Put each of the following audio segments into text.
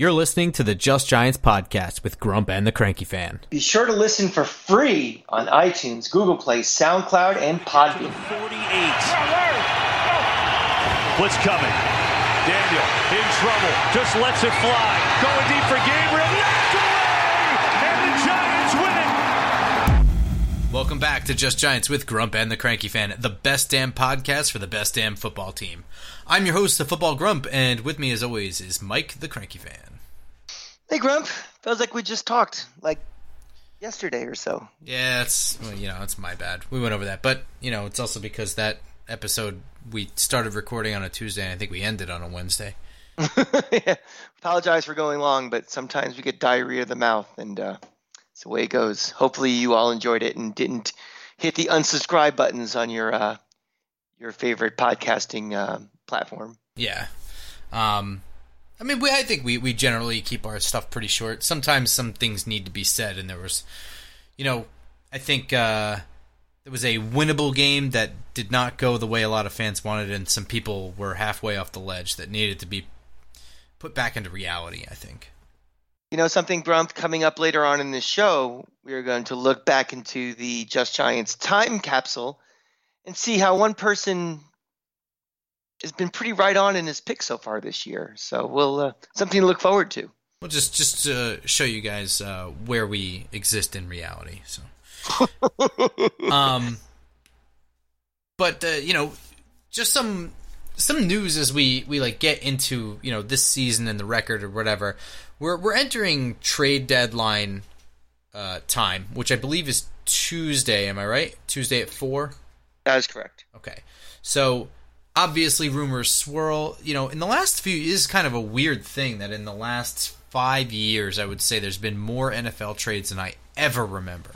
You're listening to the Just Giants podcast with Grump and the Cranky Fan. Be sure to listen for free on iTunes, Google Play, SoundCloud, and Podbean. 48. What's coming? Daniel in trouble. Just lets it fly. Going deep for Gabriel. Welcome back to Just Giants with Grump and the Cranky Fan, the best damn podcast for the best damn football team. I'm your host, the Football Grump, and with me as always is Mike the Cranky Fan. Hey, Grump. Feels like we just talked like yesterday or so. Yeah, it's well, you know it's my bad. We went over that, but you know it's also because that episode we started recording on a Tuesday, and I think we ended on a Wednesday. yeah. Apologize for going long, but sometimes we get diarrhea of the mouth, and uh, it's the way it goes. Hopefully, you all enjoyed it and didn't hit the unsubscribe buttons on your uh, your favorite podcasting uh, platform. Yeah. Um, I mean, we, I think we, we generally keep our stuff pretty short. Sometimes some things need to be said, and there was, you know, I think uh, there was a winnable game that did not go the way a lot of fans wanted, and some people were halfway off the ledge that needed to be put back into reality. I think. You know, something Grump coming up later on in the show, we are going to look back into the Just Giants time capsule and see how one person has been pretty right on in his pick so far this year. So we'll uh, something to look forward to. Well, just just to show you guys uh, where we exist in reality. So, um, but uh, you know, just some some news as we we like get into you know this season and the record or whatever. We're we're entering trade deadline uh, time, which I believe is Tuesday. Am I right? Tuesday at four. That is correct. Okay, so obviously rumors swirl. You know, in the last few is kind of a weird thing that in the last five years, I would say there's been more NFL trades than I ever remember.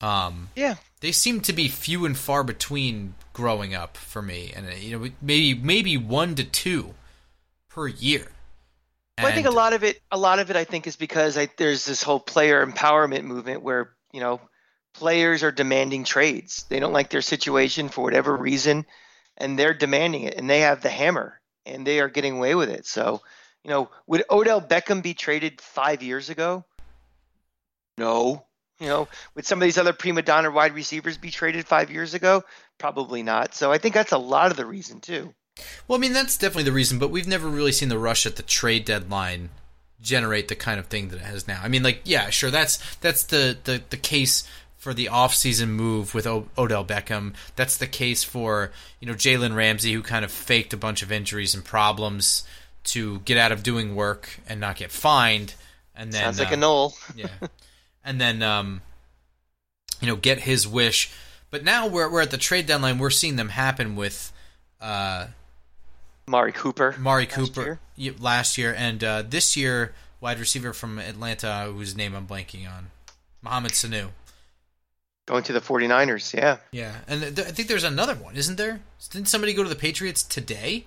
Um, Yeah. they seem to be few and far between growing up for me, and uh, you know, maybe maybe one to two per year. Well, I think a lot of it, a lot of it, I think, is because I, there's this whole player empowerment movement where you know players are demanding trades. They don't like their situation for whatever reason, and they're demanding it, and they have the hammer, and they are getting away with it. So, you know, would Odell Beckham be traded five years ago? No. You know, would some of these other prima donna wide receivers be traded five years ago? Probably not. So I think that's a lot of the reason too. Well, I mean, that's definitely the reason, but we've never really seen the rush at the trade deadline generate the kind of thing that it has now. I mean, like, yeah, sure, that's that's the the, the case for the offseason move with o- Odell Beckham. That's the case for, you know, Jalen Ramsey, who kind of faked a bunch of injuries and problems to get out of doing work and not get fined. And then Sounds like uh, a null. yeah, and then um, you know get his wish. But now we're we're at the trade deadline. We're seeing them happen with uh, Amari Cooper. Amari last Cooper year. last year, and uh, this year wide receiver from Atlanta, whose name I'm blanking on, Mohamed Sanu. Going to the 49ers, yeah. Yeah, and th- I think there's another one, isn't there? Didn't somebody go to the Patriots today?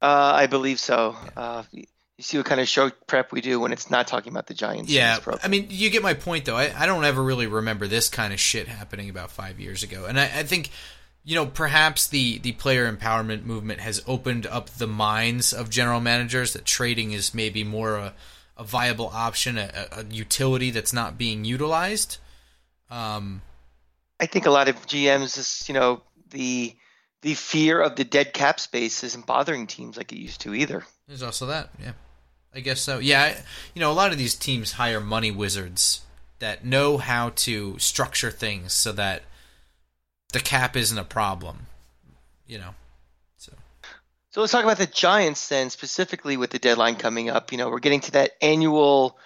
Uh, I believe so. Uh, you see what kind of show prep we do when it's not talking about the Giants. Yeah. I mean, you get my point, though. I, I don't ever really remember this kind of shit happening about five years ago, and I, I think, you know, perhaps the the player empowerment movement has opened up the minds of general managers that trading is maybe more a, a viable option, a, a utility that's not being utilized. Um, I think a lot of GMs is, you know, the the fear of the dead cap space isn't bothering teams like it used to either. there's also that, yeah, I guess so. Yeah, I, you know, a lot of these teams hire money wizards that know how to structure things so that the cap isn't a problem. You know, so So let's talk about the Giants then, specifically with the deadline coming up. You know, we're getting to that annual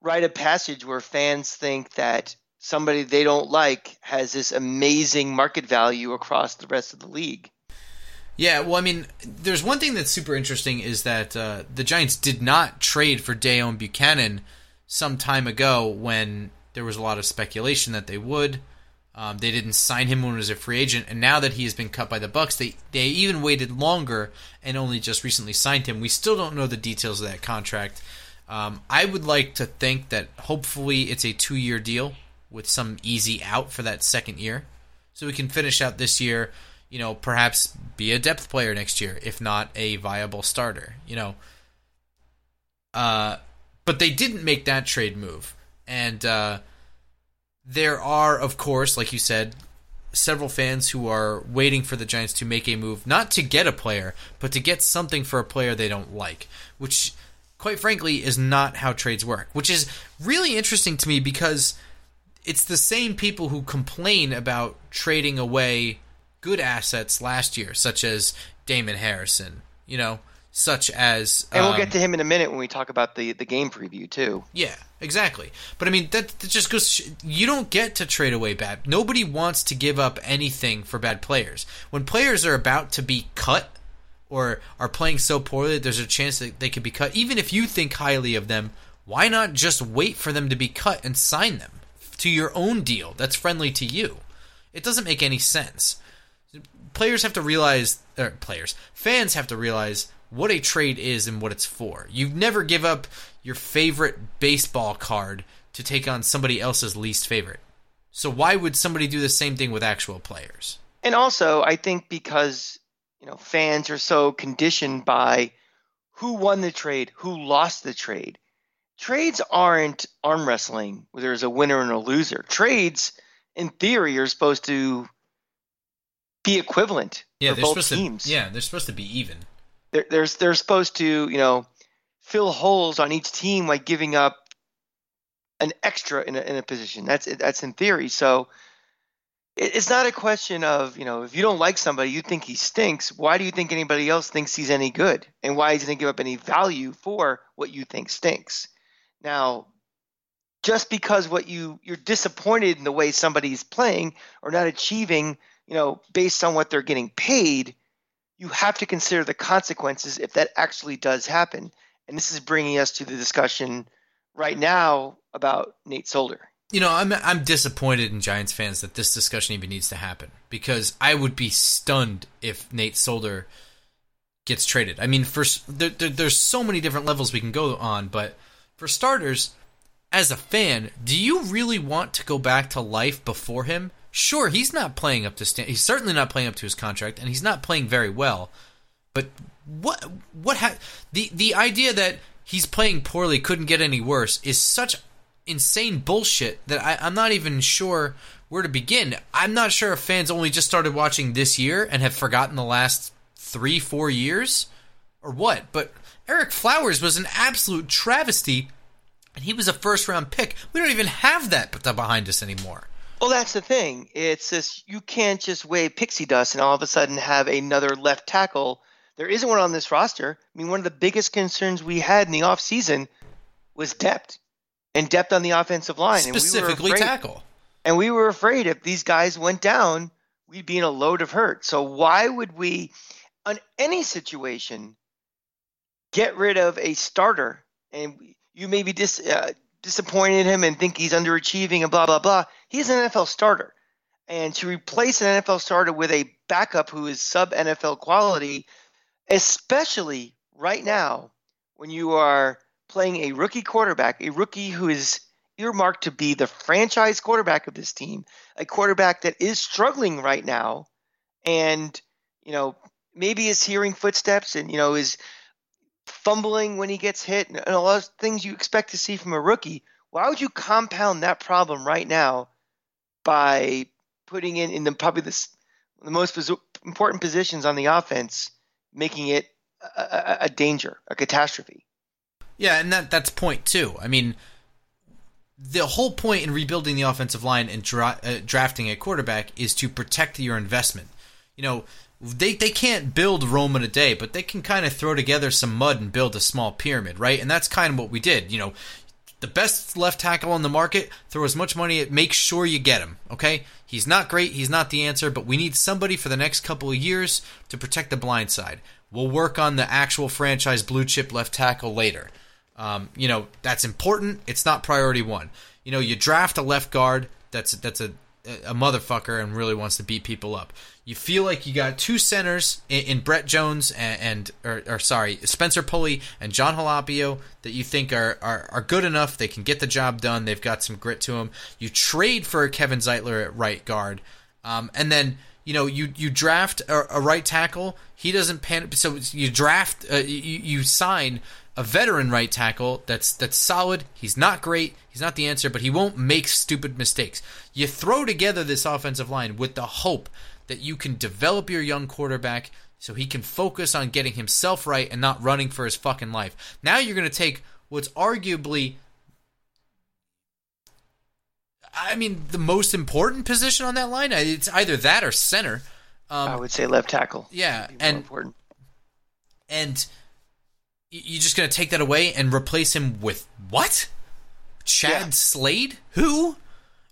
rite of passage where fans think that somebody they don't like has this amazing market value across the rest of the league. yeah. Well, I mean, there's one thing that's super interesting is that uh, the Giants did not trade for Deone Bucannon some time ago when there was a lot of speculation that they would. Um, they didn't sign him when he was a free agent, and now that he has been cut by the Bucs, they they even waited longer and only just recently signed him. We still don't know the details of that contract. Um, I would like to think that hopefully it's a two year deal with some easy out for that second year, so we can finish out this year. You know, perhaps be a depth player next year, if not a viable starter. You know, Uh, but they didn't make that trade move, and uh, there are, of course, like you said, several fans who are waiting for the Giants to make a move, not to get a player, but to get something for a player they don't like, which, quite frankly, is not how trades work. Which is really interesting to me because it's the same people who complain about trading away good assets last year, such as Damon Harrison, you know, such as And we'll um, get to him in a minute when we talk about the, the game preview too. yeah, exactly. But I mean, that, that just goes. You don't get to trade away bad. Nobody wants to give up anything for bad players. When players are about to be cut or are playing so poorly that there's a chance that they could be cut, even if you think highly of them, why not just wait for them to be cut and sign them to your own deal that's friendly to you? It doesn't make any sense. Players have to realize, or players, fans have to realize what a trade is and what it's for. You never give up your favorite baseball card to take on somebody else's least favorite. So why would somebody do the same thing with actual players? And also, I think because you know fans are so conditioned by who won the trade, who lost the trade. Trades aren't arm wrestling where there's a winner and a loser. Trades, in theory, are supposed to be equivalent Yeah, for they're both supposed teams. to. Yeah, they're supposed to be even. They're, they're they're supposed to you know fill holes on each team by giving up an extra in a, in a position. That's that's in theory. So it, it's not a question of you know if you don't like somebody, you think he stinks. Why do you think anybody else thinks he's any good? And why is he going to give up any value for what you think stinks? Now, just because what you you're disappointed in the way somebody's playing or not achieving, you know, based on what they're getting paid you have to consider the consequences if that actually does happen. And this is bringing us to the discussion right now about Nate Solder. You know, I'm I'm disappointed in Giants fans that this discussion even needs to happen because I would be stunned if Nate Solder gets traded. I mean, for there, there, there's so many different levels we can go on, but for starters, as a fan, do you really want to go back to life before him? Sure, he's not playing up to stand. He's certainly not playing up to his contract, and he's not playing very well. But what what ha- the the idea that he's playing poorly couldn't get any worse is such insane bullshit that I, I'm not even sure where to begin. I'm not sure if fans only just started watching this year and have forgotten the last three four years or what. But Ereck Flowers was an absolute travesty, and he was a first round pick. We don't even have that behind us anymore. Well, that's the thing. It's this you can't just wave pixie dust and all of a sudden have another left tackle. There isn't one on this roster. I mean, one of the biggest concerns we had in the offseason was depth and depth on the offensive line. Specifically, and we were afraid, tackle. And we were afraid if these guys went down, we'd be in a load of hurt. So why would we, on any situation, get rid of a starter? And you may be dis, uh, disappointed in him and think he's underachieving and blah blah blah. He's an NFL starter, and to replace an NFL starter with a backup who is sub NFL quality, especially right now when you are playing a rookie quarterback, a rookie who is earmarked to be the franchise quarterback of this team, a quarterback that is struggling right now, and you know maybe is hearing footsteps and you know is fumbling when he gets hit and a lot of things you expect to see from a rookie. Why would you compound that problem right now by putting in in the probably the, the most important positions on the offense, making it a, a, a danger, a catastrophe? Yeah, and that that's point two. I mean, the whole point in rebuilding the offensive line and dra- uh, drafting a quarterback is to protect your investment. You know, they they can't build Rome in a day, but they can kind of throw together some mud and build a small pyramid, right? And that's kind of what we did. You know, the best left tackle on the market, throw as much money at make sure you get him, okay? He's not great, he's not the answer, but we need somebody for the next couple of years to protect the blind side. We'll work on the actual franchise blue chip left tackle later. Um, you know, that's important. It's not priority one. You know, you draft a left guard that's that's a a motherfucker and really wants to beat people up. You feel like you got two centers in, in Brett Jones and, and or, or, sorry Spencer Pulley and Jon Halapio that you think are, are are good enough. They can get the job done. They've got some grit to them. You trade for Kevin Zeitler at right guard, um, and then you know, you you draft a, a right tackle, he doesn't pan. So you draft, uh, you, you sign a veteran right tackle that's that's solid. He's not great. He's not the answer, but he won't make stupid mistakes. You throw together this offensive line with the hope that you can develop your young quarterback so he can focus on getting himself right and not running for his fucking life. Now you're going to take what's arguably I mean, the most important position on that line. It's either that or center. Um, I would say left tackle. Yeah, and important. and you're just going to take that away and replace him with what? Chad yeah. Slade? Who?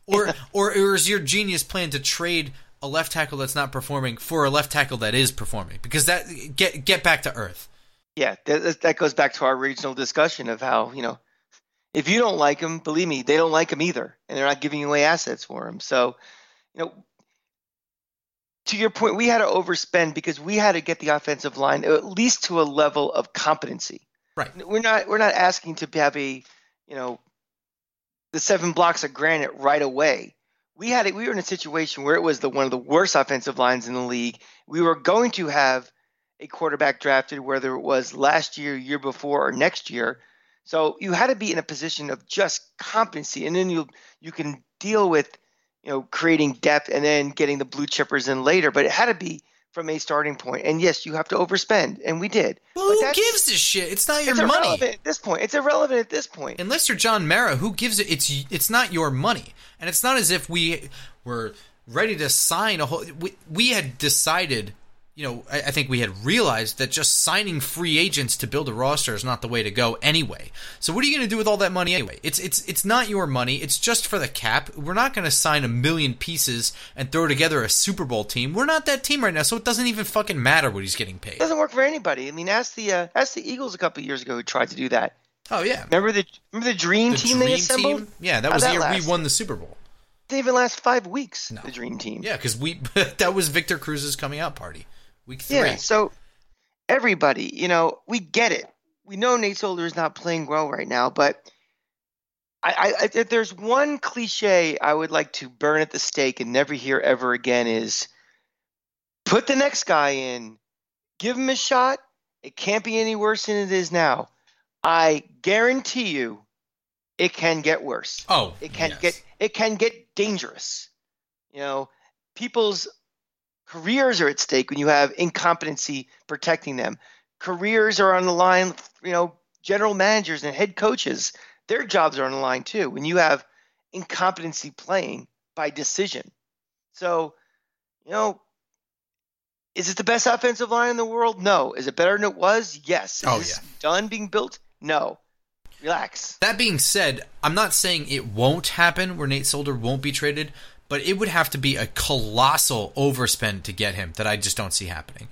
Or, or or is your genius plan to trade a left tackle that's not performing for a left tackle that is performing? Because that get get back to earth. Yeah, that, that goes back to our regional discussion of how you know if you don't like him, believe me, they don't like him either, and they're not giving away assets for him. So, you know, to your point, we had to overspend because we had to get the offensive line at least to a level of competency. Right. We're not we're not asking to have a, you know, the seven blocks of granite right away. We had it. We were in a situation where it was the one of the worst offensive lines in the league. We were going to have a quarterback drafted, whether it was last year, year before, or next year, so you had to be in a position of just competency, and then you you can deal with you know creating depth and then getting the blue chippers in later. But it had to be from a starting point. And yes, you have to overspend, and we did. Well, who gives a shit? It's not your it's money at this point. It's irrelevant at this point. Unless you're John Mara, who gives it? It's it's not your money, and it's not as if we were ready to sign a whole. We, we had decided you know, I, I, think we had realized that just signing free agents to build a roster is not the way to go anyway. So what are you going to do with all that money anyway? It's it's it's not your money. It's just for the cap. We're not going to sign a million pieces and throw together a Super Bowl team. We're not that team right now, so it doesn't even fucking matter what he's getting paid. It doesn't work for anybody. I mean, ask the uh, ask the Eagles a couple years ago who tried to do that. Oh yeah, remember the remember the Dream the Team dream they assembled? Team? Yeah, that was the year we won the Super Bowl. They even last five weeks. No. The Dream Team. Yeah, because we that was Victor Cruz's coming out party. Week three. Yeah, so everybody, you know, we get it. We know Nate Solder is not playing well right now, but I, I, if there's one cliche I would like to burn at the stake and never hear ever again is put the next guy in, give him a shot. It can't be any worse than it is now. I guarantee you, it can get worse. Oh, it can yes. get it can get dangerous. You know, people's Careers are at stake when you have incompetency protecting them. Careers are on the line, you know, general managers and head coaches, their jobs are on the line too when you have incompetency playing by decision. So, you know, is it the best offensive line in the world? No. Is it better than it was? Yes. Is oh, yeah. done being built? No. Relax. That being said, I'm not saying it won't happen where Nate Solder won't be traded, but it would have to be a colossal overspend to get him that I just don't see happening.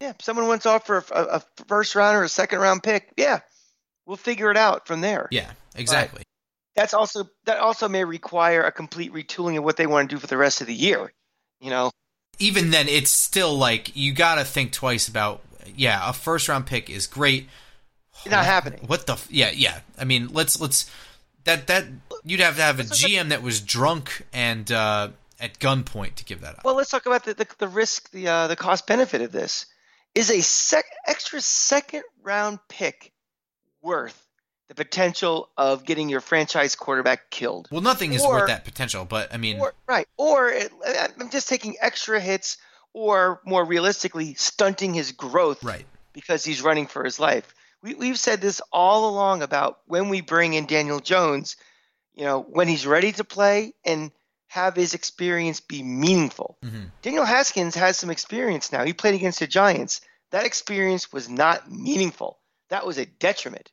Yeah, if someone wants to offer a, a first round or a second round pick, yeah, we'll figure it out from there. Yeah, exactly. But that's also that also may require a complete retooling of what they want to do for the rest of the year. You know, even then, it's still like you got to think twice about. Yeah, a first round pick is great. It's not happening. What the? Yeah, yeah. I mean, let's let's that that you'd have to have a GM that was drunk and uh, at gunpoint to give that up. Well, let's talk about the the, the risk, the uh, the cost benefit of this. Is a sec- extra second round pick worth the potential of getting your franchise quarterback killed? Well, nothing is or, worth that potential, but I mean, or, right? Or it, I'm just taking extra hits, or more realistically, stunting his growth, right? Because he's running for his life we, we've said this all along about when we bring in Daniel Jones, you know, when he's ready to play and have his experience be meaningful. Mm-hmm. Daniel Haskins has some experience now. He played against the Giants. That experience was not meaningful. That was a detriment.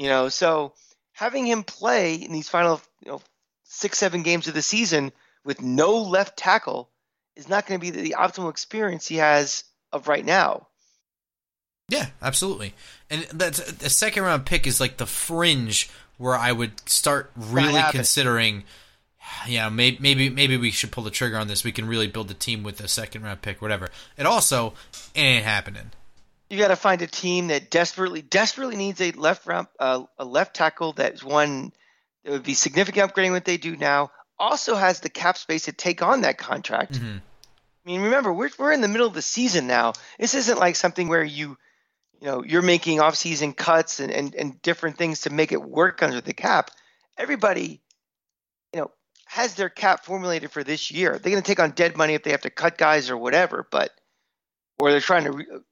You know, so having him play in these final, you know, six, seven games of the season with no left tackle is not going to be the, the optimal experience he has of right now. Yeah, absolutely. And that's a second round pick is like the fringe where I would start really considering. Yeah, maybe maybe maybe we should pull the trigger on this. We can really build a team with a second round pick, whatever. It also it ain't happening. You got to find a team that desperately desperately needs a left round uh, a left tackle that's one that would be significant upgrading what they do now. Also has the cap space to take on that contract. Mm-hmm. I mean, remember, we're we're in the middle of the season now. This isn't like something where you, you know, you're making off-season cuts and, and, and different things to make it work under the cap. Everybody, you know, has their cap formulated for this year. They're going to take on dead money if they have to cut guys or whatever, but or they're trying to, you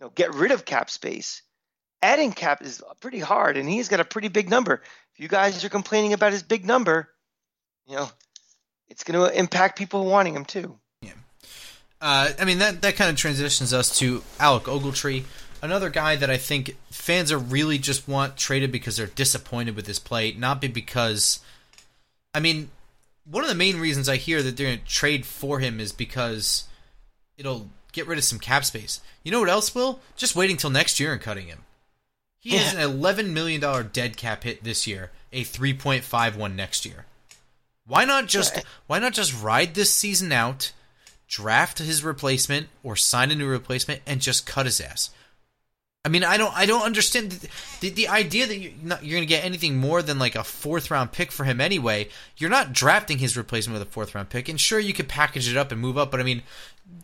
know, get rid of cap space. Adding cap is pretty hard, and he's got a pretty big number. If you guys are complaining about his big number, you know, it's going to impact people wanting him too. Uh, I mean that that kind of transitions us to Alec Ogletree, another guy that I think fans are really just want traded because they're disappointed with his play, not be because. I mean, one of the main reasons I hear that they're going to trade for him is because it'll get rid of some cap space. You know what else will? Just waiting till next year and cutting him. He has an eleven million dollar dead cap hit this year, a three point five one next year. Why not just why not just ride this season out? draft his replacement or sign a new replacement and just cut his ass. I mean, I don't, I don't understand the, the, the idea that you're, not, you're going to get anything more than like a fourth round pick for him anyway. You're not drafting his replacement with a fourth round pick, and sure you could package it up and move up, but I mean,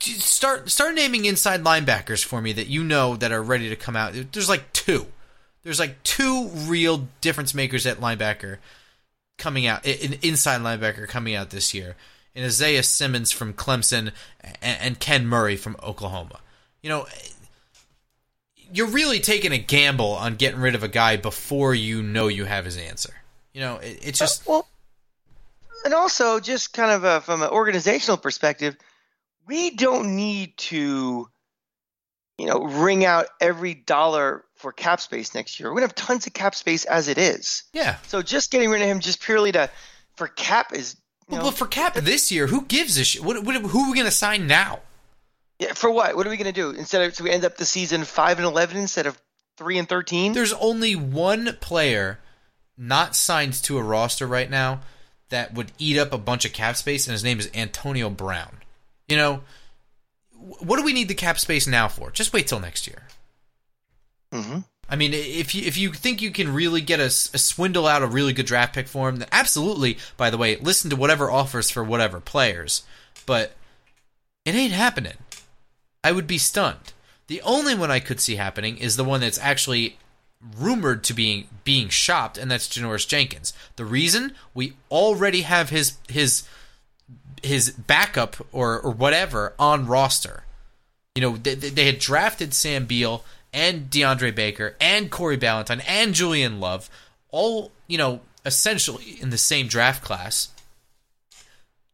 start start naming inside linebackers for me that you know that are ready to come out. There's like two. There's like two real difference makers at linebacker coming out, an inside linebacker coming out this year and Isaiah Simmons from Clemson and, and Ken Murray from Oklahoma. You know, you're really taking a gamble on getting rid of a guy before you know you have his answer. You know, it, it's just uh, well, and also just kind of a, from an organizational perspective, we don't need to, you know, wring out every dollar for cap space next year. We're gonna have tons of cap space as it is. Yeah. So just getting rid of him just purely to for cap is well, know, for Cap this year, who gives a shit? What, what, who are we going to sign now? Yeah, for what? What are we going to do instead of so we end up the season five and eleven instead of three and thirteen? There's only one player not signed to a roster right now that would eat up a bunch of cap space, and his name is Antonio Brown. You know, what do we need the cap space now for? Just wait till next year. Mm-hmm. I mean, if you if you think you can really get a, a, swindle out of a really good draft pick for him, then absolutely. By the way, listen to whatever offers for whatever players, but it ain't happening. I would be stunned. The only one I could see happening is the one that's actually rumored to be being shopped, and that's Janoris Jenkins. The reason we already have his his his backup or or whatever on roster. You know, they, they had drafted Sam Beal and DeAndre Baker and Corey Ballentine and Julian Love, all, you know, essentially in the same draft class,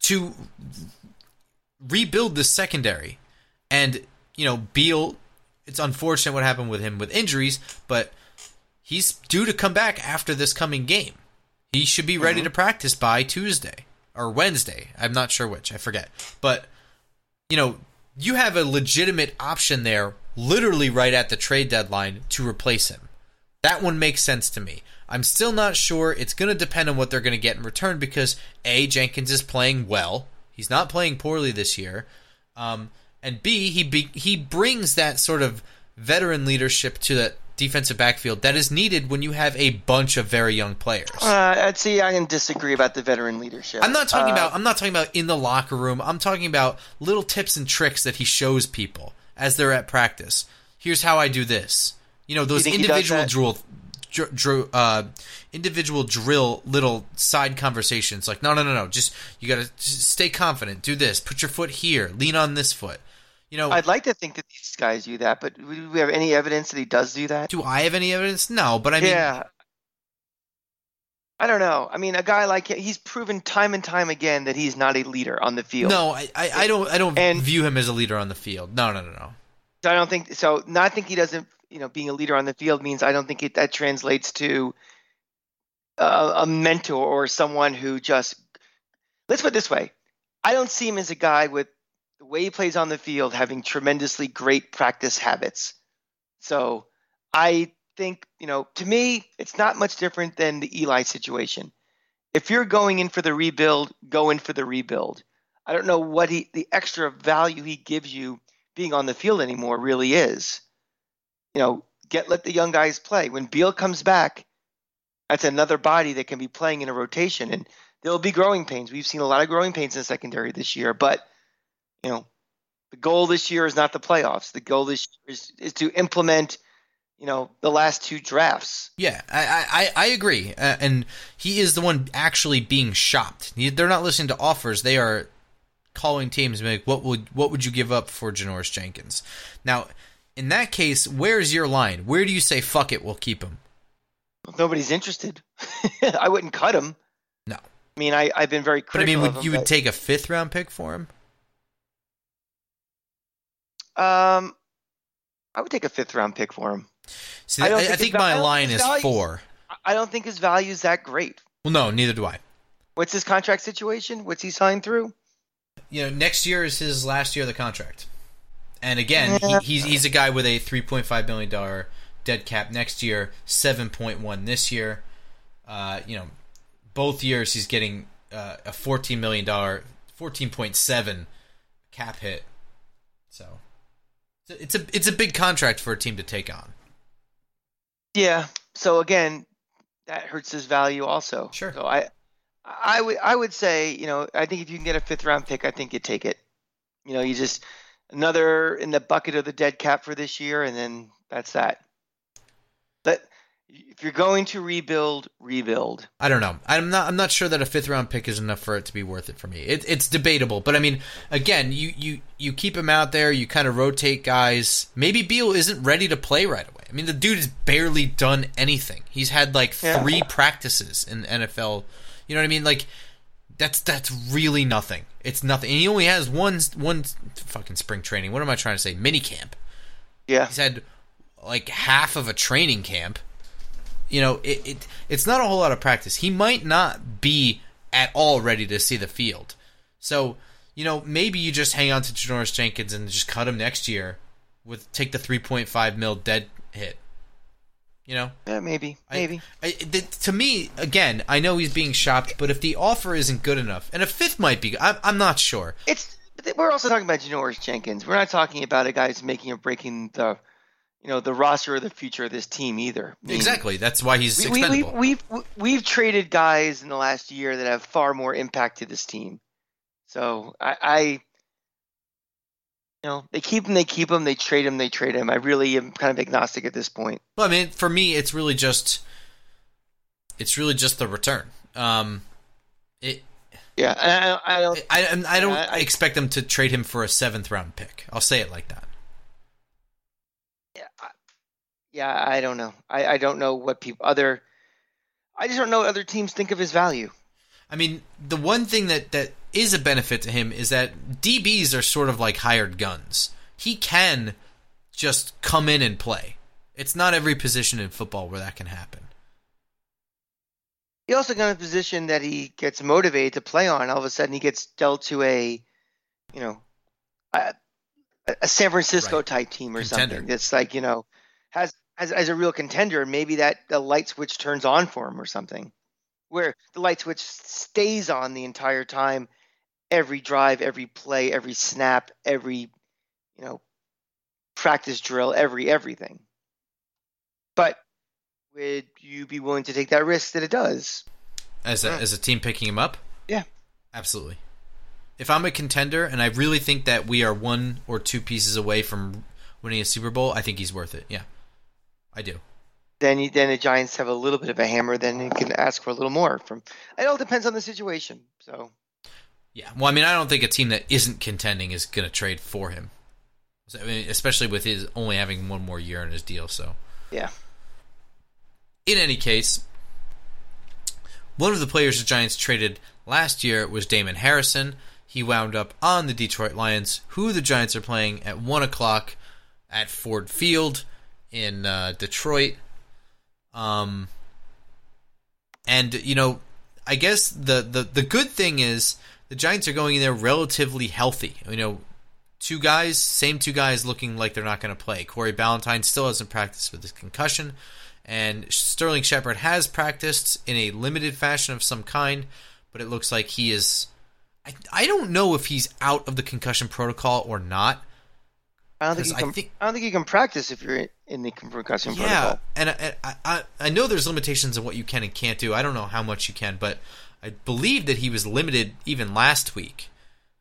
to rebuild the secondary. And, you know, Beal, it's unfortunate what happened with him with injuries, but he's due to come back after this coming game. He should be ready mm-hmm. to practice by Tuesday or Wednesday. I'm not sure which. I forget. But, you know, you have a legitimate option there literally right at the trade deadline to replace him. That one makes sense to me. I'm still not sure. It's going to depend on what they're going to get in return because A, Jenkins is playing well. He's not playing poorly this year. Um, and B, he be, he brings that sort of veteran leadership to that defensive backfield that is needed when you have a bunch of very young players. Uh, I'd see. I can disagree about the veteran leadership. I'm not talking uh, about. I'm not talking about in the locker room. I'm talking about little tips and tricks that he shows people as they're at practice. Here's how I do this. You know those you individual drill, drill, uh, individual drill little side conversations. Like no, no, no, no. Just you got to stay confident. Do this. Put your foot here. Lean on this foot. You know, I'd like to think that these guys do that, but do we have any evidence that he does do that? Do I have any evidence? No, but I mean, yeah. I don't know. I mean, a guy like him, he's proven time and time again that he's not a leader on the field. No, I, I, I don't. I don't and, view him as a leader on the field. No, no, no, no. I don't think so. Not think he doesn't. You know, being a leader on the field means I don't think it, that translates to a, a mentor or someone who just. Let's put it this way: I don't see him as a guy with the way he plays on the field, having tremendously great practice habits. So I think, you know, to me, it's not much different than the Eli situation. If you're going in for the rebuild, go in for the rebuild. I don't know what he, the extra value he gives you being on the field anymore really is. You know, get let the young guys play. When Beal comes back, that's another body that can be playing in a rotation, and there'll be growing pains. We've seen a lot of growing pains in secondary this year, but you know, the goal this year is not the playoffs. The goal this year is, is to implement, you know, the last two drafts. Yeah, I I, I agree, uh, and he is the one actually being shopped. They're not listening to offers; they are calling teams and like, "What would what would you give up for Janoris Jenkins?" Now, in that case, where's your line? Where do you say "fuck it"? We'll keep him. Nobody's interested. I wouldn't cut him. No, I mean I I've been very. but I mean, would of him, you would but- take a fifth round pick for him? Um, I would take a fifth round pick for him. See, I I, don't I, think think my val- line is values- four. I- don't think his value is that great. Well, no, neither do I. What's his contract situation? What's he signed through? You know, next year is his last year of the contract, and again, he, he's he's a guy with a three point five million dollar dead cap next year, seven point one this year. Uh, you know, both years he's getting uh, a fourteen million dollar, fourteen point seven cap hit. So it's a it's a big contract for a team to take on. Yeah. So again, that hurts his value also. Sure. So I, I would I would say you know I think if you can get a fifth round pick, I think you take it. You know, you just another in the bucket of the dead cap for this year, and then that's that. If you're going to rebuild, rebuild. I don't know. I'm not. I'm not sure that a fifth round pick is enough for it to be worth it for me. It, it's debatable, but I mean, again, you you you keep him out there. You kind of rotate guys. Maybe Beal isn't ready to play right away. I mean, the dude has barely done anything. He's had like Yeah. three practices in NFL. You know what I mean? Like that's that's really nothing. It's nothing. And he only has one one fucking spring training. What am I trying to say? Mini camp. Yeah. He's had like half of a training camp. You know, it, it it's not a whole lot of practice. He might not be at all ready to see the field. So, you know, maybe you just hang on to Janoris Jenkins and just cut him next year with take the 3.5 mil dead hit. You know? Yeah. Maybe. Maybe. I, th- to me, again, I know he's being shopped, but if the offer isn't good enough, and a fifth might be, I'm, I'm not sure. It's we're also talking about Janoris Jenkins. We're not talking about a guy who's making or breaking the, you know, the roster or the future of this team either. I mean, Exactly. That's why he's We, we, we, expendable. we've we've traded guys in the last year that have far more impact to this team. So I, I you know, they keep him, they keep him, they trade him, they trade him. I really am kind of agnostic at this point. Well, I mean, for me, it's really just it's really just the return. Um, it Yeah, I, I don't. I I, I don't I- expect them to trade him for a seventh round pick. I'll say it like that. Yeah, I, yeah, I don't know. I, I don't know what people other. I just don't know what other teams think of his value. I mean, the one thing that that is a benefit to him is that DBs are sort of like hired guns. He can just come in and play. It's not every position in football where that can happen. He also got a position that he gets motivated to play on. All of a sudden, he gets dealt to a, you know, a, a San Francisco Right. type team or Contender. something that's like you know has has as a real contender. Maybe that the light switch turns on for him or something, where the light switch stays on the entire time, every drive, every play, every snap, every you know practice drill, every everything. But would you be willing to take that risk that it does? As a Yeah. as a team picking him up, Yeah. absolutely. If I'm a contender and I really think that we are one or two pieces away from winning a Super Bowl, I think he's worth it. Yeah, I do. then you, then the Giants have a little bit of a hammer. Then you can ask for a little more from. It all depends on the situation. So Yeah. Well, I mean, I don't think a team that isn't contending is going to trade for him. So, I mean, especially with his only having one more year in his deal. So, yeah, in any case, one of the players the Giants traded last year was Damon Harrison. He wound up on the Detroit Lions, who the Giants are playing at one o'clock at Ford Field in uh, Detroit. Um, and you know, I guess the, the the good thing is the Giants are going in there relatively healthy. You know, two guys, same two guys, looking like they're not going to play. Corey Ballentine still hasn't practiced with his concussion, and Sterling Shepard has practiced in a limited fashion of some kind, but it looks like he is. I, I don't know if he's out of the concussion protocol or not. I don't think you Because I can. think- I don't think you can practice if you're in the concussion Yeah, protocol. and, I- and I, I I know there's limitations on what you can and can't do. I don't know how much you can, but I believe that he was limited even last week.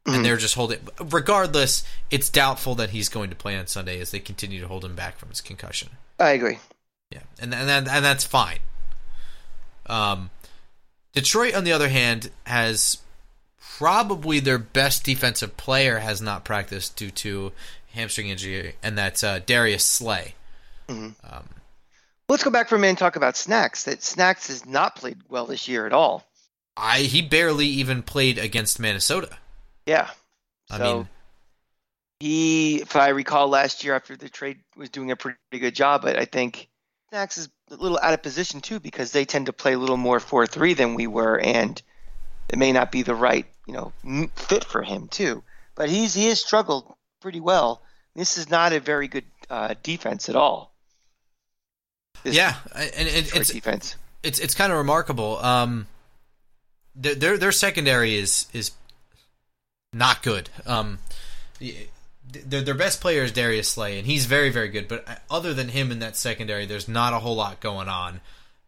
and Mhm. they're just holding. Regardless, it's doubtful that he's going to play on Sunday as they continue to hold him back from his concussion. I agree. Yeah, and and that, and that's fine. Um, Detroit, on the other hand, has probably their best defensive player has not practiced due to hamstring injury, and that's uh, Darius Slay. Mhm. Um, Let's go back for a minute and talk about Snacks. That Snacks has not played well this year at all. I he barely even played against Minnesota. Yeah. I So mean, he, if I recall, last year after the trade was doing a pretty good job, but I think Snacks is a little out of position too because they tend to play a little more four three than we were, and it may not be the right you know fit for him too. But he's he has struggled pretty well. This is not a very good uh, defense at all. This yeah, and it, it's defense. it's it's kind of remarkable. Um, their, their their secondary is is not good. Um, their their best player is Darius Slay, and he's very very good. But other than him in that secondary, there's not a whole lot going on.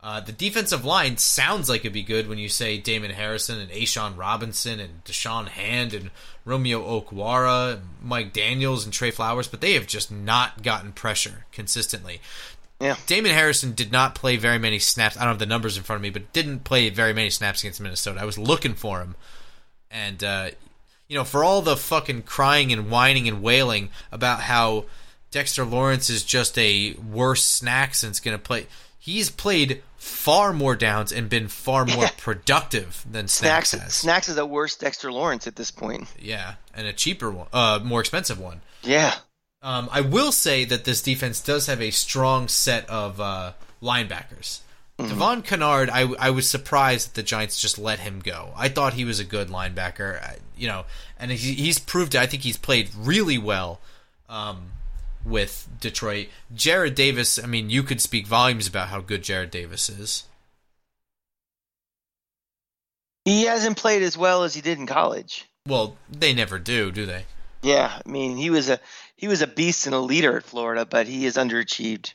Uh, the defensive line sounds like it'd be good when you say Damon Harrison and A'Shawn Robinson and Da'Shawn Hand and Romeo Okwara, and Mike Daniels and Trey Flowers, but they have just not gotten pressure consistently. Yeah. Damon Harrison did not play very many snaps. I don't have the numbers in front of me, but didn't play very many snaps against Minnesota. I was looking for him, and uh, you know, for all the fucking crying and whining and wailing about how Dexter Lawrence is just a worse snack is going to play, he's played far more downs and been far more Yeah. productive than Snacks, Snacks has. Snacks is a worse Dexter Lawrence at this point. Yeah, and a cheaper one, uh, more expensive one. Yeah. Um, I will say that this defense does have a strong set of uh, linebackers. Devon Kennard, I, I was surprised that the Giants just let him go. I thought he was a good linebacker, I- you know, and he, he's proved it. I think he's played really well um, with Detroit. Jarrad Davis, I mean, you could speak volumes about how good Jarrad Davis is. He hasn't played as well as he did in college. Well, they never do, do they? Yeah, I mean he was a he was a beast and a leader at Florida, but he is underachieved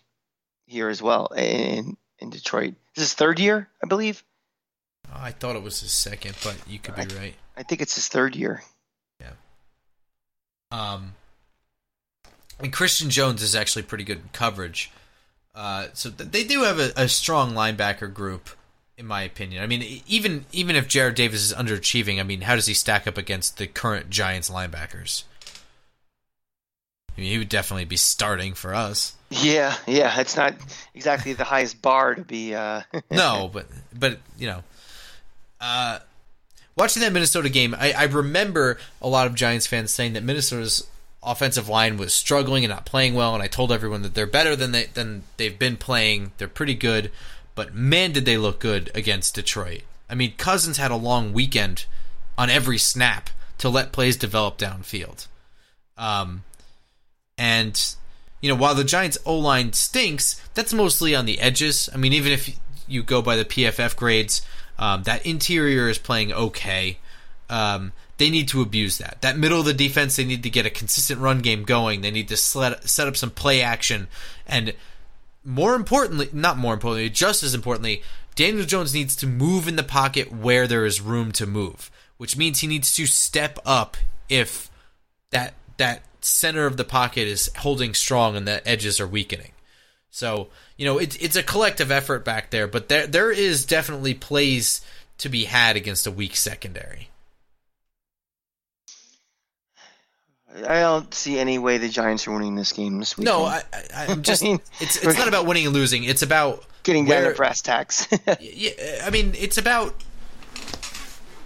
here as well in in Detroit. This is his third year, I believe. Oh, I thought it was his second, but you could be right. I think it's his third year. Yeah. Um, and Christian Jones is actually pretty good in coverage. Uh, so th- they do have a, a strong linebacker group, in my opinion. I mean, even even if Jarrad Davis is underachieving, I mean, how does he stack up against the current Giants linebackers? I mean, he would definitely be starting for us. Yeah, yeah, it's not exactly the highest bar to be. Uh, No, but but you know, uh, watching that Minnesota game, I, I remember a lot of Giants fans saying that Minnesota's offensive line was struggling and not playing well, and I told everyone that they're better than they than they've been playing. They're pretty good, but man, did they look good against Detroit. I mean, Cousins had a long weekend on every snap to let plays develop downfield. Um, and you know, while the Giants' O line stinks, that's mostly on the edges. I mean, even if you go by the PFF grades, um, that interior is playing okay. Um, they need to abuse that. That middle of the defense, they need to get a consistent run game going. They need to set, up some play action. And more importantly, not more importantly, just as importantly, Daniel Jones needs to move in the pocket where there is room to move, which means he needs to step up if that that center of the pocket is holding strong and the edges are weakening. So you know it's it's a collective effort back there, but there there is definitely plays to be had against a weak secondary. I don't see any way the Giants are winning this game this week. No, I, I, I'm just I mean, it's it's not about winning and losing. It's about getting down where- to brass tacks. yeah, I mean, it's about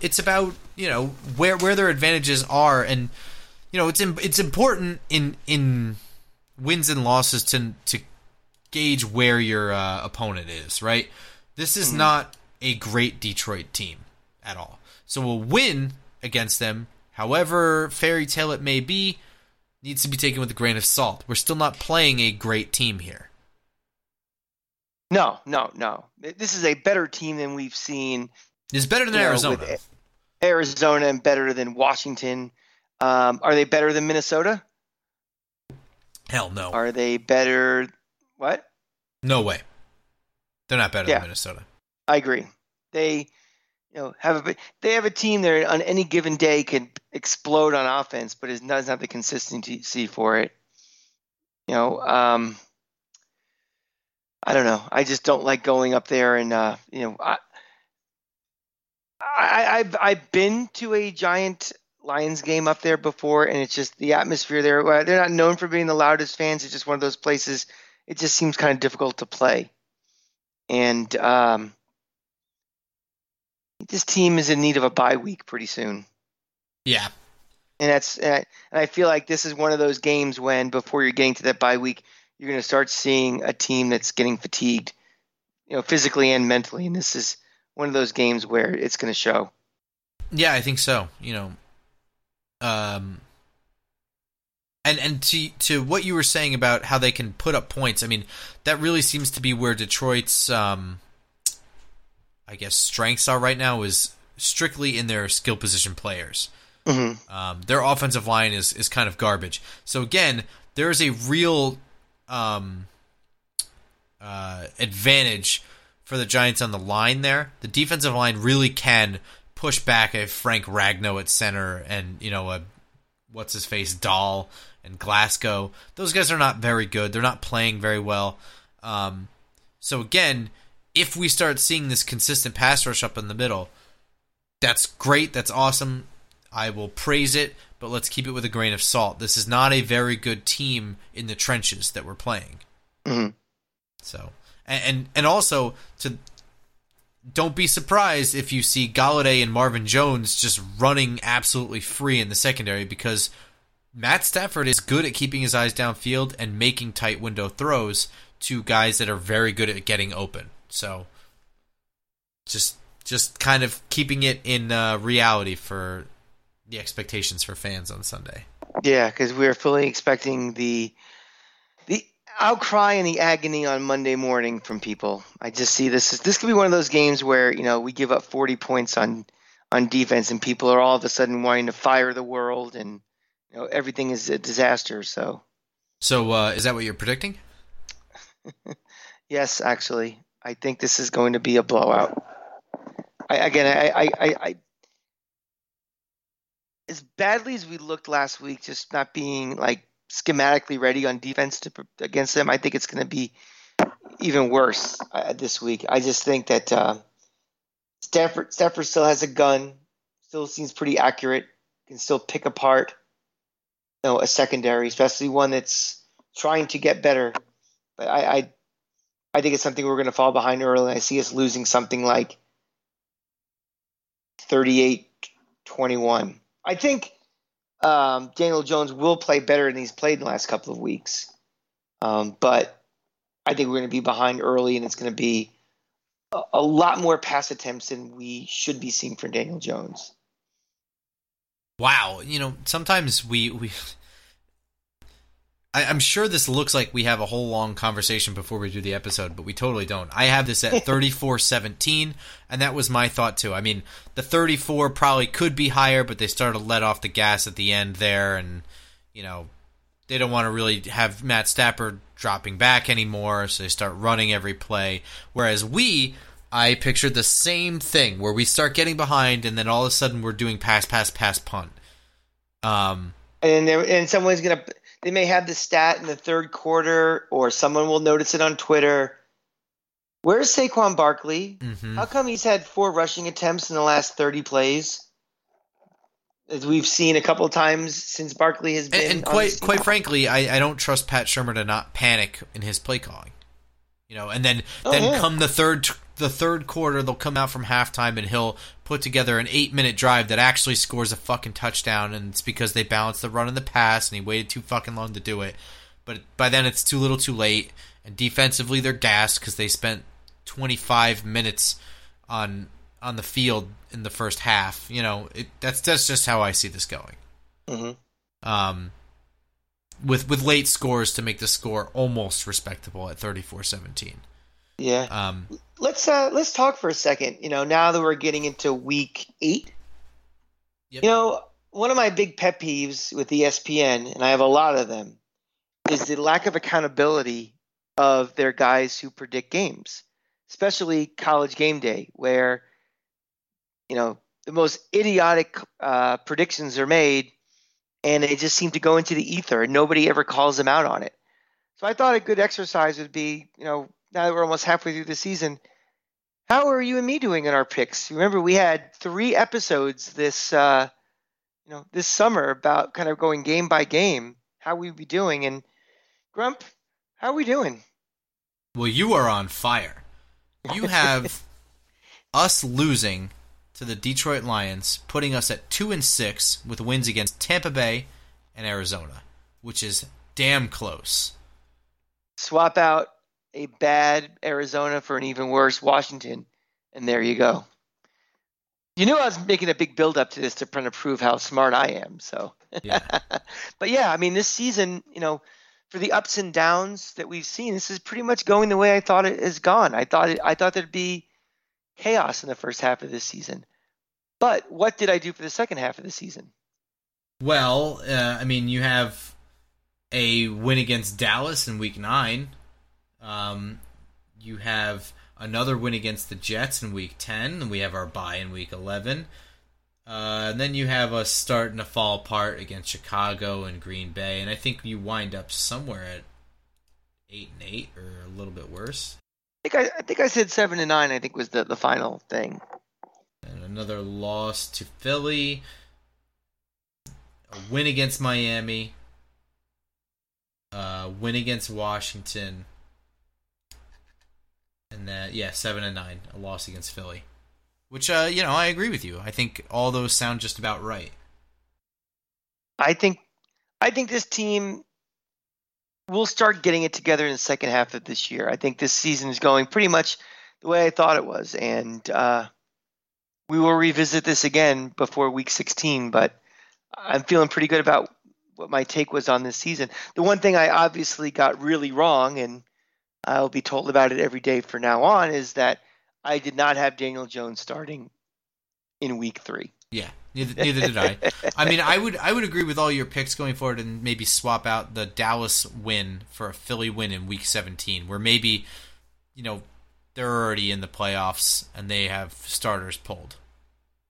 it's about you know where where their advantages are, and you know it's im- it's important in in wins and losses to to gauge where your uh, opponent is. Right, this is not a great Detroit team at all. So a win against them, however fairy tale it may be, needs to be taken with a grain of salt. We're still not playing a great team here. no, no, no. This is a better team than we've seen It's better than you know, Arizona. Arizona and better than Washington. Um, are they better than Minnesota? Hell no. Are they better? What? No way. They're not better Yeah. than Minnesota. I agree. They, you know have a they have a team that on any given day can explode on offense, but it doesn't have the consistency for it. You know, um, I don't know. I just don't like going up there and uh, you know I. I, I've I've been to a giant Lions game up there before, and it's just the atmosphere there. They're not known for being the loudest fans. It's just one of those places. It just seems kind of difficult to play, and um, this team is in need of a bye week pretty soon. Yeah, and that's and I, and I feel like this is one of those games when before you're getting to that bye week, you're going to start seeing a team that's getting fatigued, you know, physically and mentally, and this is one of those games where it's going to show. Yeah, I think so. You know, um, and and to to what you were saying about how they can put up points, I mean, that really seems to be where Detroit's, um, I guess, strengths are right now is strictly in their skill position players. Mm-hmm. Um, their offensive line is is kind of garbage. So again, there is a real um, uh, advantage for the Giants on the line there. The defensive line really can push back a Frank Ragnow at center and you know a what's his face Dahl and Glasgow. Those guys are not very good. They're not playing very well. Um, so again, if we start seeing this consistent pass rush up in the middle, that's great. That's awesome. I will praise it, but let's keep it with a grain of salt. This is not a very good team in the trenches that we're playing. Mm-hmm. So, and, and also to don't be surprised if you see Golladay and Marvin Jones just running absolutely free in the secondary because Matt Stafford is good at keeping his eyes downfield and making tight window throws to guys that are very good at getting open. So just just kind of keeping it in uh, reality for the expectations for fans on Sunday. Yeah, because we're fully expecting the the outcry and the agony on Monday morning from people. I just see this. is This could be one of those games where you know we give up 40 points on on defense, and people are all of a sudden wanting to fire the world, and you know everything is a disaster. So, so uh, is that what you're predicting? yes, actually, I think this is going to be a blowout. I, again, I, I, I, I as badly as we looked last week, just not being like schematically ready on defense to, against them, I think it's going to be even worse uh, this week. I just think that uh, Stafford Stafford still has a gun, still seems pretty accurate, can still pick apart you know, a secondary, especially one that's trying to get better. But I I, I think it's something we're going to fall behind early. I see us losing something like 38-21. I think um, Daniel Jones will play better than he's played in the last couple of weeks. Um, but I think we're going to be behind early, and it's going to be a, a, lot more pass attempts than we should be seeing from Daniel Jones. Wow, you know, sometimes we we I, am sure this looks like we have a whole long conversation before we do the episode, but we totally don't. I have this at 34 17, and that was my thought too. I mean, the 34 probably could be higher, but they started to let off the gas at the end there, and, you know, they don't want to really have Matt Stafford dropping back anymore, so they start running every play. Whereas we, I pictured the same thing where we start getting behind, and then all of a sudden we're doing pass, pass, pass, punt. Um, and there, and someone's gonna they may have the stat in the third quarter, or someone will notice it on Twitter. Where's Saquon Barkley? Mm-hmm. How come he's had four rushing attempts in the last 30 plays? As we've seen a couple times since Barkley has been. And, and quite quite frankly, I, I don't trust Pat Shurmur to not panic in his play calling. You know, and then oh, then yeah. come the third the third quarter, they'll come out from halftime and he'll put together an eight minute drive that actually scores a fucking touchdown, and it's because they balanced the run and the pass, and he waited too fucking long to do it. But by then, it's too little, too late, and defensively they're gassed because they spent 25 minutes on on the field in the first half. You know, it, that's that's just how I see this going. Mm-hmm. Um, with with late scores to make the score almost respectable at 34-17. Yeah. Um, let's uh, let's talk for a second. You know, now that we're getting into week eight, yep. you know, one of my big pet peeves with ESPN, and I have a lot of them, is the lack of accountability of their guys who predict games, especially college game day, where you know, the most idiotic uh, predictions are made, and they just seem to go into the ether, and nobody ever calls them out on it. So I thought a good exercise would be, you know, now that we're almost halfway through the season, how are you and me doing in our picks? Remember, we had three episodes this, uh, you know, this summer about kind of going game by game, how we be doing, and Grump, how are we doing? Well, you are on fire. You have us losing to the Detroit Lions, putting us at two and six with wins against Tampa Bay and Arizona, which is damn close. Swap out a bad Arizona for an even worse Washington, and there you go. You knew I was making a big build up to this to try to prove how smart I am. So, Yeah. but yeah, I mean, this season, you know, for the ups and downs that we've seen, this is pretty much going the way I thought it has gone. I thought it, I thought there'd be chaos in the first half of this season. But what did I do for the second half of the season? Well, uh, I mean, you have a win against Dallas in Week Nine. Um, you have another win against the Jets in Week Ten, and we have our bye in Week Eleven. Uh, and then you have us starting to fall apart against Chicago and Green Bay, and I think you wind up somewhere at eight and eight, or a little bit worse. I think I, I think I said seven and nine. I think was the the final thing. and another loss to Philly, a win against Miami, a win against Washington, and then yeah, seven and nine, a loss against Philly. Which uh, you know, I agree with you. I think all those sound just about right. I think I think this team will start getting it together in the second half of this year. I think this season is going pretty much the way I thought it was, and uh, we will revisit this again before Week 16. But I'm feeling pretty good about what my take was on this season. The one thing I obviously got really wrong, and I'll be told about it every day from now on, is that I did not have Daniel Jones starting in Week Three. Yeah, neither, neither did I. I mean, I would I would agree with all your picks going forward, and maybe swap out the Dallas win for a Philly win in Week 17, where maybe you know they're already in the playoffs and they have starters pulled,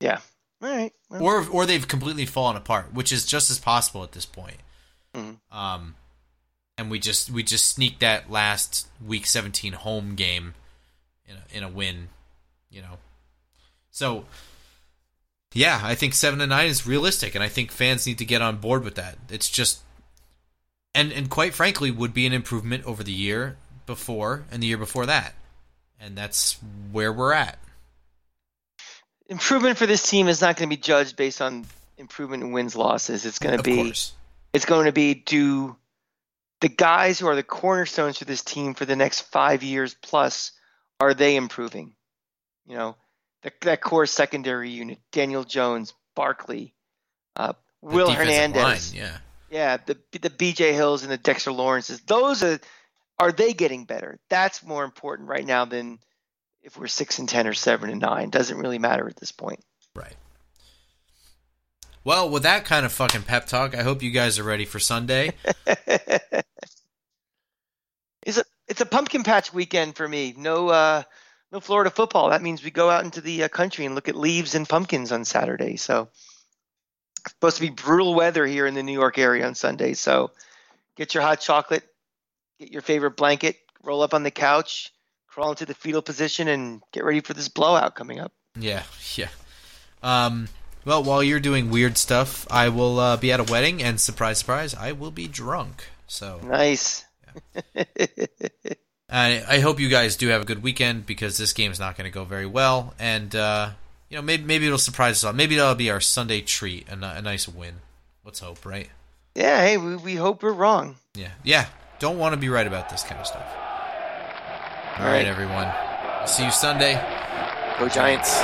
Yeah. All right. Well, or or they've completely fallen apart, which is just as possible at this point. Mhm. Um, and we just we just sneak that last Week 17 home game in a, in a win, you know. So yeah, I think seven to nine is realistic, and I think fans need to get on board with that. It's just, and and quite frankly, would be an improvement over the year before and the year before that, and that's where we're at. improvement for this team is not going to be judged based on improvement in wins losses. It's going to Of be course, it's going to be do the guys who are the cornerstones for this team for the next five years plus are they improving? You know, the, that core secondary unit: Daniel Jones, Barkley, uh, Will Hernandez, line, yeah, yeah, the the B.J. Hills and the Dexter Lawrences. Those are are they getting better? That's more important right now than if we're six and ten or seven and nine. Doesn't really matter at this point. Well, with that kind of fucking pep talk, I hope you guys are ready for Sunday. it's a it's a pumpkin patch weekend for me. No uh, no Florida football. That means we go out into the uh, country and look at leaves and pumpkins on Saturday. So it's supposed to be brutal weather here in the New York area on Sunday. So get your hot chocolate, get your favorite blanket, roll up on the couch, crawl into the fetal position, and get ready for this blowout coming up. Yeah, yeah. Um, well, while you're doing weird stuff, I will uh, be at a wedding, and surprise, surprise, I will be drunk. So Nice. I, I hope you guys do have a good weekend because this game is not going to go very well, and uh, you know maybe maybe it'll surprise us all. Maybe that'll be our Sunday treat, a, a nice win. Let's hope, right? yeah. Hey, we, we hope we're wrong. Yeah, yeah. Don't want to be right about this kind of stuff. All All right, right. everyone. See you Sunday. Go Giants.